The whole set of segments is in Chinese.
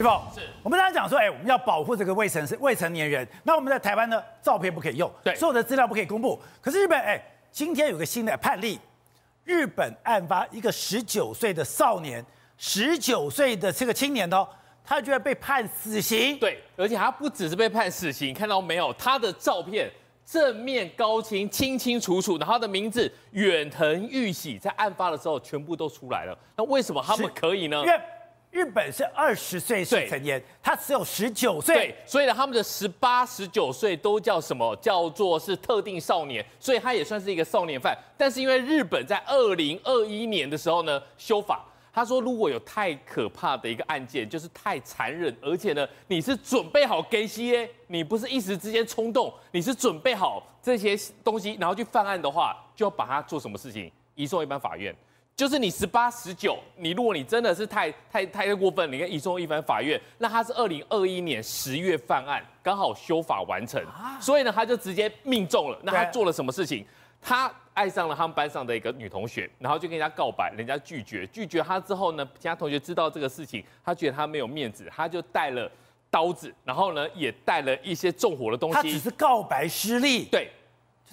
是我们刚才讲说，哎，我们要保护这个未成未成年人。那我们在台湾呢，照片不可以用，对，所有的资料不可以公布。可是日本，哎，今天有个新的判例，日本案发一个十九岁的少年，十九岁的这个青年哦，他居然被判死刑。对，而且他不只是被判死刑，看到没有？他的照片正面高清，清清楚楚，然后他的名字远藤玉喜，在案发的时候全部都出来了。那为什么他们可以呢？日本是二十岁是成年，他只有十九岁，对，所以呢，他们的十八、十九岁都叫什么？叫做是特定少年，所以他也算是一个少年犯。但是因为日本在二零二一年的时候呢，修法，他说如果有太可怕的一个案件，就是太残忍，而且呢，你是准备好给息，你不是一时之间冲动，你是准备好这些东西，然后去犯案的话，就要把它做什么事情，移送一般法院。就是你十八十九，你如果你真的是太太太过分，你跟移送一般法院，那他是二零二一年十月犯案，刚好修法完成，所以呢他就直接命中了。那他做了什么事情？他爱上了他们班上的一个女同学，然后就跟人家告白，人家拒绝，拒绝他之后呢，其他同学知道这个事情，他觉得他没有面子，他就带了刀子，然后呢也带了一些纵火的东西。他只是告白失利。对。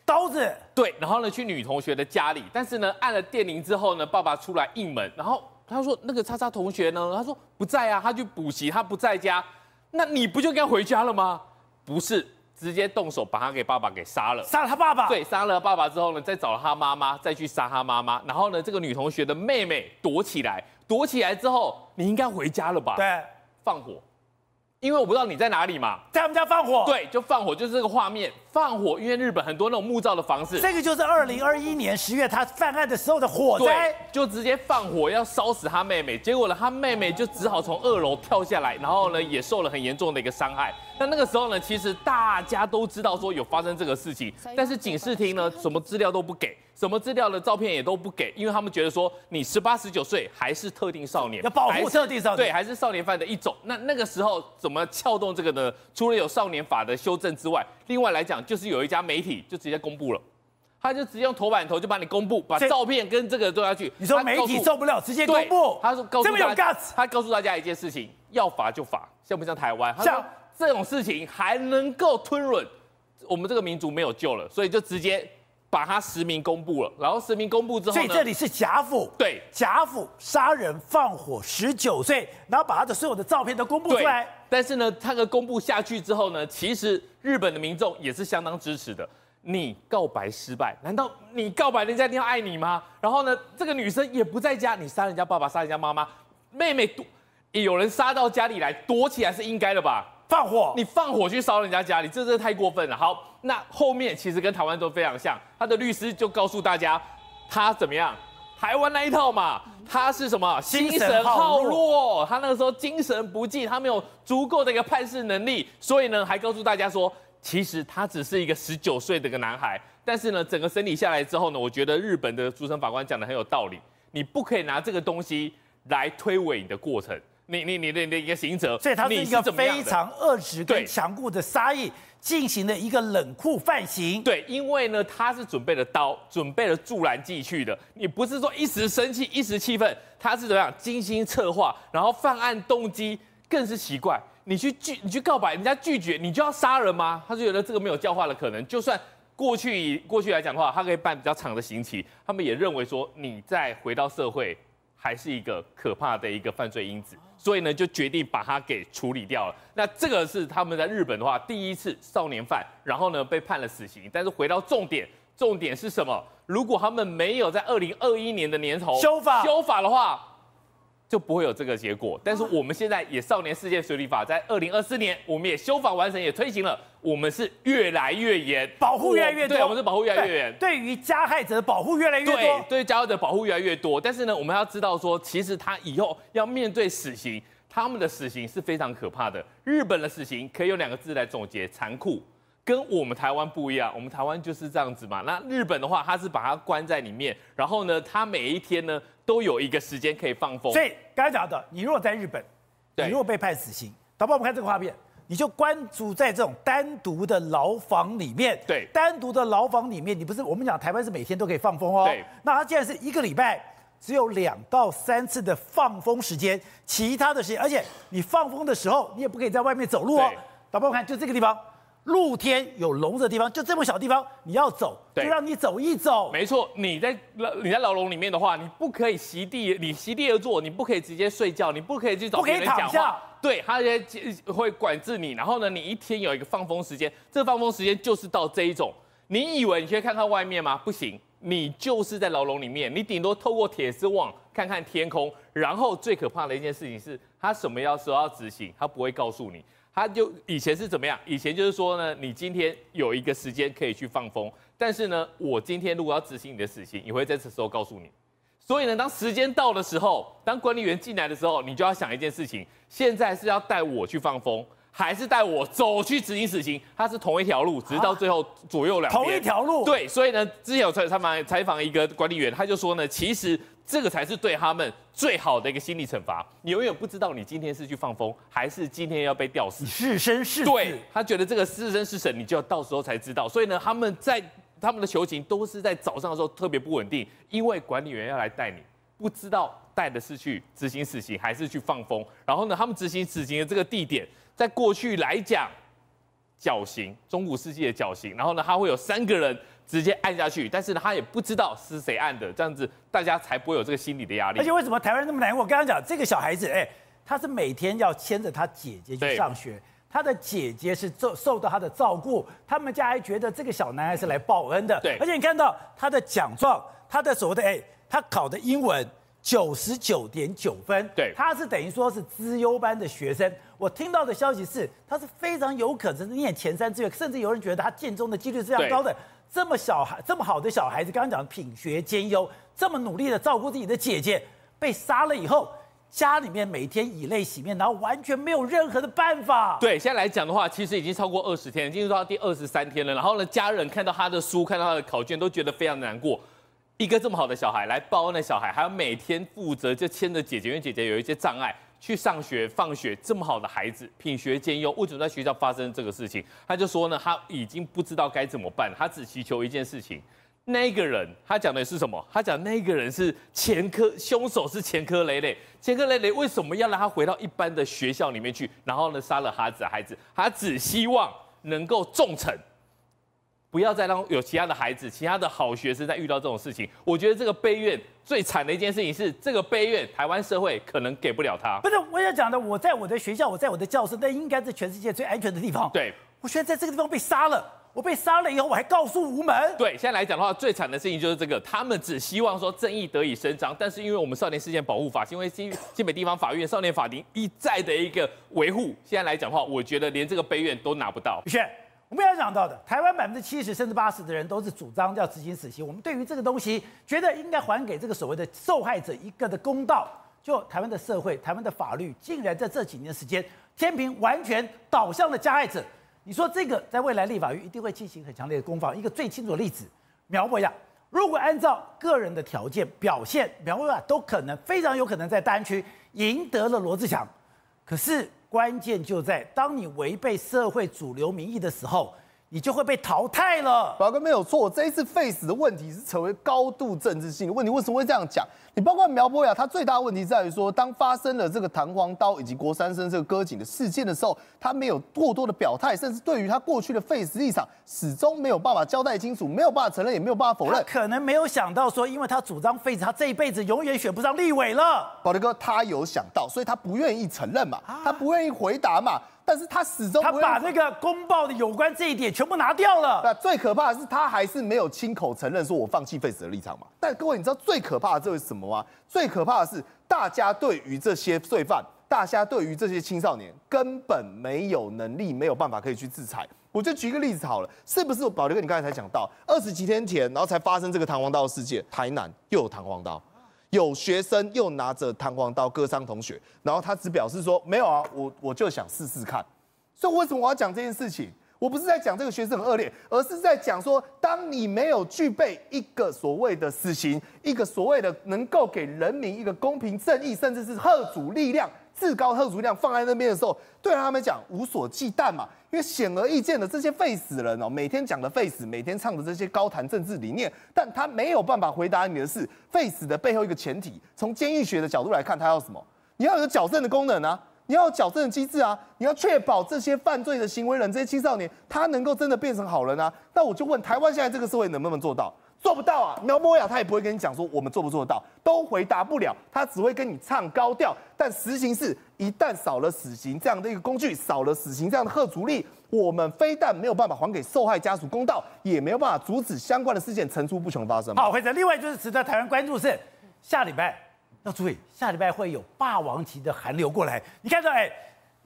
刀子。对，然后呢，去女同学的家里，但是呢，按了电铃之后呢，爸爸出来应门，然后他说那个叉叉同学呢，他说不在啊，他去补习，他不在家，那你不就该回家了吗？不是，直接动手把他给爸爸给杀了，杀了他爸爸，对，杀了爸爸之后呢，再找了他妈妈，再去杀他妈妈，然后呢，这个女同学的妹妹躲起来，躲起来之后，你应该回家了吧？对，放火。因为我不知道你在哪里嘛，在他们家放火，对，就放火，就是这个画面，放火。因为日本很多那种木造的房子，这个就是二零二一年十月他犯案的时候的火灾，就直接放火要烧死他妹妹，结果呢，他妹妹就只好从二楼跳下来，然后呢，也受了很严重的一个伤害。那那个时候呢，其实大家都知道说有发生这个事情，但是警视厅呢，什么资料都不给，什么资料的照片也都不给，因为他们觉得说你十八十九岁还是特定少年，要保护特定少年，对，还是少年犯的一种。那那个时候怎么撬动这个呢？除了有少年法的修正之外，另外来讲就是有一家媒体就直接公布了，他就直接用头版头就把你公布，把照片跟这个做下去。你说媒体受不了，直接公布？他说告诉大家，他告诉大家一件事情，要罚就罚，像不像台湾？像。这种事情还能够吞忍，我们这个民族没有救了，所以就直接把他实名公布了。然后实名公布之后，所以这里是贾府，对，贾府杀人放火，十九岁，然后把他的所有的照片都公布出来。但是呢，他的公布下去之后呢，其实日本的民众也是相当支持的。你告白失败，难道你告白人家一定要爱你吗？然后呢，这个女生也不在家，你杀人家爸爸，杀人家妈妈，妹妹躲，有人杀到家里来躲起来是应该的吧？放火，你放火去烧人家家里，这真的太过分了。好，那后面其实跟台湾都非常像，他的律师就告诉大家，他怎么样？台湾那一套嘛，他是什么？精神耗弱，他那个时候精神不济，他没有足够的一个判事能力，所以呢，还告诉大家说，其实他只是一个十九岁的一个男孩。但是呢，整个审理下来之后呢，我觉得日本的主审法官讲的很有道理，你不可以拿这个东西来推诿你的过程。你你你的你的一个行者，所以他是一个非常恶质跟强固的杀意进行了一个冷酷犯行。对，因为呢，他是准备了刀，准备了助燃剂去的。你不是说一时生气、一时气愤，他是怎么样精心策划，然后犯案动机更是奇怪。你去拒，你去告白，人家拒绝，你就要杀人吗？他就觉得这个没有教化的可能。就算过去过去来讲的话，他可以办比较长的刑期。他们也认为说，你再回到社会，还是一个可怕的一个犯罪因子。所以呢，就决定把他给处理掉了。那这个是他们在日本的话，第一次少年犯，然后呢被判了死刑。但是回到重点，重点是什么？如果他们没有在二零二一年的年头修法修法的话，就不会有这个结果。但是我们现在也少年事件水理法，在二零二四年我们也修法完成，也推行了。我们是越来越严，保护越来越多。对，我们是保护越来越严。对于加害者的保护越来越多。对，加害者保护越来越多。但是呢，我们要知道说，其实他以后要面对死刑，他们的死刑是非常可怕的。日本的死刑可以用两个字来总结：残酷。跟我们台湾不一样，我们台湾就是这样子嘛。那日本的话，他是把它关在里面，然后呢，他每一天呢都有一个时间可以放风。所以刚才讲的，你如果在日本，你如果被判死刑，导播我们看这个画面。你就关注在这种单独的牢房里面，对，单独的牢房里面，你不是我们讲台湾是每天都可以放风哦，对，那他既然是一个礼拜只有两到三次的放风时间，其他的时间，而且你放风的时候，你也不可以在外面走路哦。导播看，就这个地方。露天有笼子的地方，就这么小地方，你要走，就让你走一走。没错，你在你在牢笼里面的话，你不可以席地，你席地而坐，你不可以直接睡觉，你不可以去找别人讲话。对，他会管制你。然后呢，你一天有一个放风时间，这个放风时间就是到这一种。你以为你可以看看外面吗？不行，你就是在牢笼里面，你顶多透过铁丝网看看天空。然后最可怕的一件事情是，他什么要时候要执行，他不会告诉你。他就以前是怎么样？以前就是说呢，你今天有一个时间可以去放风，但是呢，我今天如果要执行你的死刑，也会在这时候告诉你。所以呢，当时间到的时候，当管理员进来的时候，你就要想一件事情：现在是要带我去放风，还是带我走去执行死刑？它是同一条路，直到最后左右两边。同一条路。对，所以呢，之前有采采访采访一个管理员，他就说呢，其实。这个才是对他们最好的一个心理惩罚。你永远不知道你今天是去放风，还是今天要被吊死。是生是死。对，他觉得这个是生是死，你就要到时候才知道。所以呢，他们在他们的求情都是在早上的时候特别不稳定，因为管理员要来带你，不知道带的是去执行死刑还是去放风。然后呢，他们执行死刑的这个地点，在过去来讲，绞刑，中古世纪的绞刑。然后呢，他会有三个人。直接按下去，但是呢，他也不知道是谁按的，这样子大家才不会有这个心理的压力。而且为什么台湾人那么难过？我刚刚讲这个小孩子，哎，他是每天要牵着他姐姐去上学，他的姐姐是受受到他的照顾，他们家还觉得这个小男孩是来报恩的。对，而且你看到他的奖状，他的所谓的哎，他考的英文九十九点九分，对，他是等于说是资优班的学生。我听到的消息是，他是非常有可能是念前三志愿，甚至有人觉得他建中的几率是非常高的。这么小孩，这么好的小孩子，刚刚讲品学兼优，这么努力的照顾自己的姐姐，被杀了以后，家里面每天以泪洗面，然后完全没有任何的办法。对，现在来讲的话，其实已经超过二十天，已经到第二十三天了。然后呢，家人看到他的书，看到他的考卷，都觉得非常难过。一个这么好的小孩，来报恩的小孩，还要每天负责就牵着姐姐，因为姐姐有一些障碍。去上学、放学，这么好的孩子，品学兼优，为什么在学校发生这个事情？他就说呢，他已经不知道该怎么办，他只祈求一件事情。那个人，他讲的是什么？他讲那个人是前科，凶手是前科累累，前科累累，为什么要让他回到一般的学校里面去？然后呢，杀了他的孩子，他只希望能够重惩。不要再让有其他的孩子、其他的好学生在遇到这种事情。我觉得这个悲怨最惨的一件事情是，这个悲怨台湾社会可能给不了他。不是，我要讲的，我在我的学校，我在我的教室，那应该是全世界最安全的地方。对，我现在在这个地方被杀了，我被杀了以后，我还告诉无门。对，现在来讲的话，最惨的事情就是这个，他们只希望说正义得以伸张，但是因为我们少年事件保护法，因为新 新北地方法院少年法庭一再的一个维护，现在来讲的话，我觉得连这个悲怨都拿不到。我们要讲到的，台湾百分之七十甚至八十的人都是主张要执行死刑。我们对于这个东西，觉得应该还给这个所谓的受害者一个的公道。就台湾的社会、台湾的法律，竟然在这几年时间，天平完全倒向了加害者。你说这个在未来立法院一定会进行很强烈的攻防。一个最清楚的例子，苗博雅，如果按照个人的条件表现，苗博雅都可能非常有可能在大安区赢得了罗志祥。可是。关键就在当你违背社会主流民意的时候，你就会被淘汰了。宝哥没有错，这一次废死的问题是成为高度政治性的问题。为什么会这样讲？你包括苗博雅，他最大的问题在于说，当发生了这个弹簧刀以及国三生这个割颈的事件的时候，他没有过多的表态，甚至对于他过去的废死立场，始终没有办法交代清楚，没有办法承认，也没有办法否认。可能没有想到说，因为他主张废死，他这一辈子永远选不上立委了。宝德哥，他有想到，所以他不愿意承认嘛，他不愿意回答嘛。但是他始终他把那个公报的有关这一点全部拿掉了。那最可怕的是，他还是没有亲口承认说我放弃废死的立场嘛。但各位，你知道最可怕的这是什么吗？最可怕的是，大家对于这些罪犯，大家对于这些青少年，根本没有能力，没有办法可以去制裁。我就举一个例子好了，是不是保留哥？你刚才才讲到，二十几天前，然后才发生这个弹簧刀事件，台南又有弹簧刀。有学生又拿着弹簧刀割伤同学，然后他只表示说没有啊，我我就想试试看。所以为什么我要讲这件事情？我不是在讲这个学生很恶劣，而是在讲说，当你没有具备一个所谓的死刑，一个所谓的能够给人民一个公平正义，甚至是贺主力量。至高特殊量放在那边的时候，对他们讲无所忌惮嘛。因为显而易见的，这些废死人哦，每天讲的废死，每天唱的这些高谈政治理念，但他没有办法回答你的是，废死的背后一个前提，从监狱学的角度来看，他要什么？你要有矫正的功能啊，你要矫正的机制啊，你要确保这些犯罪的行为人，这些青少年，他能够真的变成好人啊。那我就问，台湾现在这个社会能不能做到？做不到啊！苗博雅他也不会跟你讲说我们做不做得到，都回答不了，他只会跟你唱高调。但实情是，一旦少了死刑这样的一个工具，少了死刑这样的吓阻力，我们非但没有办法还给受害家属公道，也没有办法阻止相关的事件层出不穷发生。好，或者另外就是值得台湾关注是，下礼拜要注意，下礼拜会有霸王级的寒流过来。你看到哎，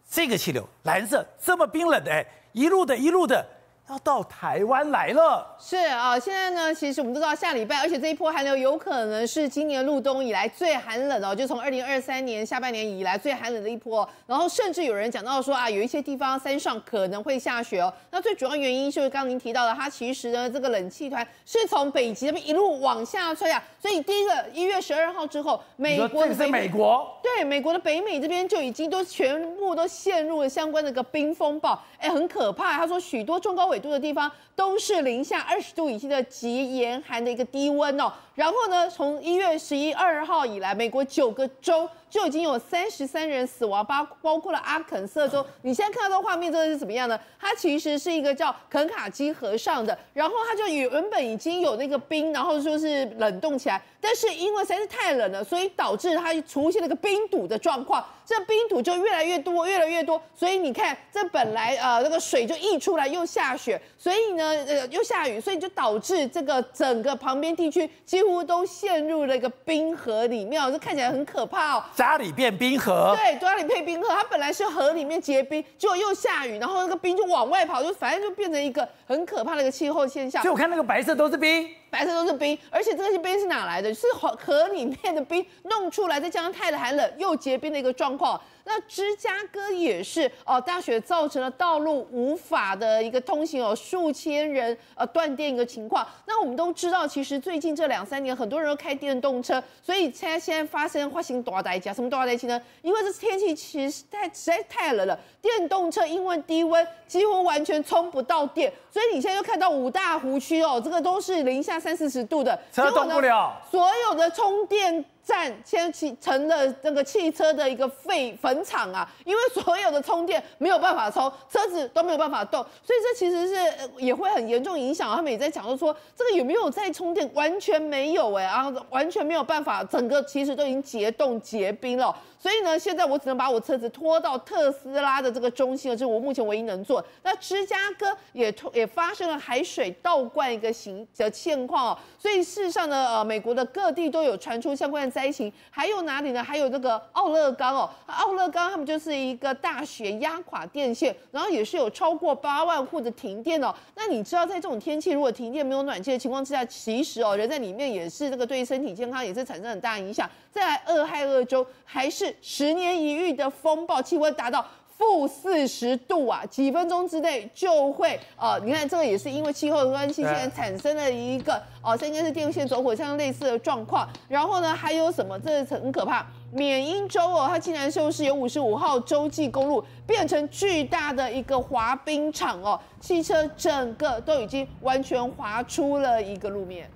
这个气流蓝色这么冰冷的哎，一路的一路的。要到台湾来了，是啊，现在呢，其实我们都知道下礼拜，而且这一波寒流有可能是今年入冬以来最寒冷哦，就从二零二三年下半年以来最寒冷的一波。然后甚至有人讲到说啊，有一些地方山上可能会下雪哦。那最主要原因就是刚您提到的，它其实呢，这个冷气团是从北极那边一路往下吹啊，所以第一个一月十二号之后，美国这是美国，对，美国的北美这边就已经都全部都陷入了相关的一个冰风暴，哎，很可怕。他说许多中高纬度的地方都是零下二十度以下的极严寒的一个低温哦。然后呢，从一月十一二号以来，美国九个州就已经有三十三人死亡，包包括了阿肯色州。你现在看到的画面，这个是怎么样呢？它其实是一个叫肯卡基河上的，然后它就原本已经有那个冰，然后说是冷冻起来，但是因为实在是太冷了，所以导致它出现了一个冰堵的状况，这冰堵就越来越多，越来越多。所以你看，这本来呃那个水就溢出来，又下雪，所以呢呃又下雨，所以就导致这个整个旁边地区几乎。都陷入了一个冰河里面，这看起来很可怕哦。家里变冰河，对，家里配冰河。它本来是河里面结冰，结果又下雨，然后那个冰就往外跑，就反正就变成一个很可怕的一个气候现象。所以我看那个白色都是冰，白色都是冰，而且这些冰是哪来的？是河河里面的冰弄出来，再加上太寒冷又结冰的一个状况。那芝加哥也是哦，大雪造成了道路无法的一个通行哦，数千人呃断电一个情况。那我们都知道，其实最近这两三年很多人都开电动车，所以现在现在发生发生大代志，什么多大代志呢？因为这天气其实太实在太冷了，电动车因为低温几乎完全充不到电，所以你现在就看到五大湖区哦，这个都是零下三四十度的，车动不了，所有的充电。站先去成了这个汽车的一个废坟场啊，因为所有的充电没有办法充，车子都没有办法动，所以这其实是也会很严重影响。他们也在讲，就说这个有没有在充电，完全没有哎，然后完全没有办法，整个其实都已经结冻结冰了。所以呢，现在我只能把我车子拖到特斯拉的这个中心了，这是我目前唯一能做。那芝加哥也也发生了海水倒灌一个形的现况哦，所以事实上呢，呃，美国的各地都有传出相关的灾情。还有哪里呢？还有这个奥勒冈哦，奥勒冈他们就是一个大雪压垮电线，然后也是有超过八万户的停电哦。那你知道，在这种天气，如果停电没有暖气的情况之下，其实哦，人在里面也是这个对身体健康也是产生很大影响。再来，俄亥俄州还是十年一遇的风暴，气温达到负四十度啊，几分钟之内就会呃，你看这个也是因为气候的关系，现在产生了一个哦，这应该是电线走火这样类似的状况。然后呢，还有什么？这是很可怕，缅因州哦，它竟然就是有五十五号洲际公路变成巨大的一个滑冰场哦，汽车整个都已经完全滑出了一个路面。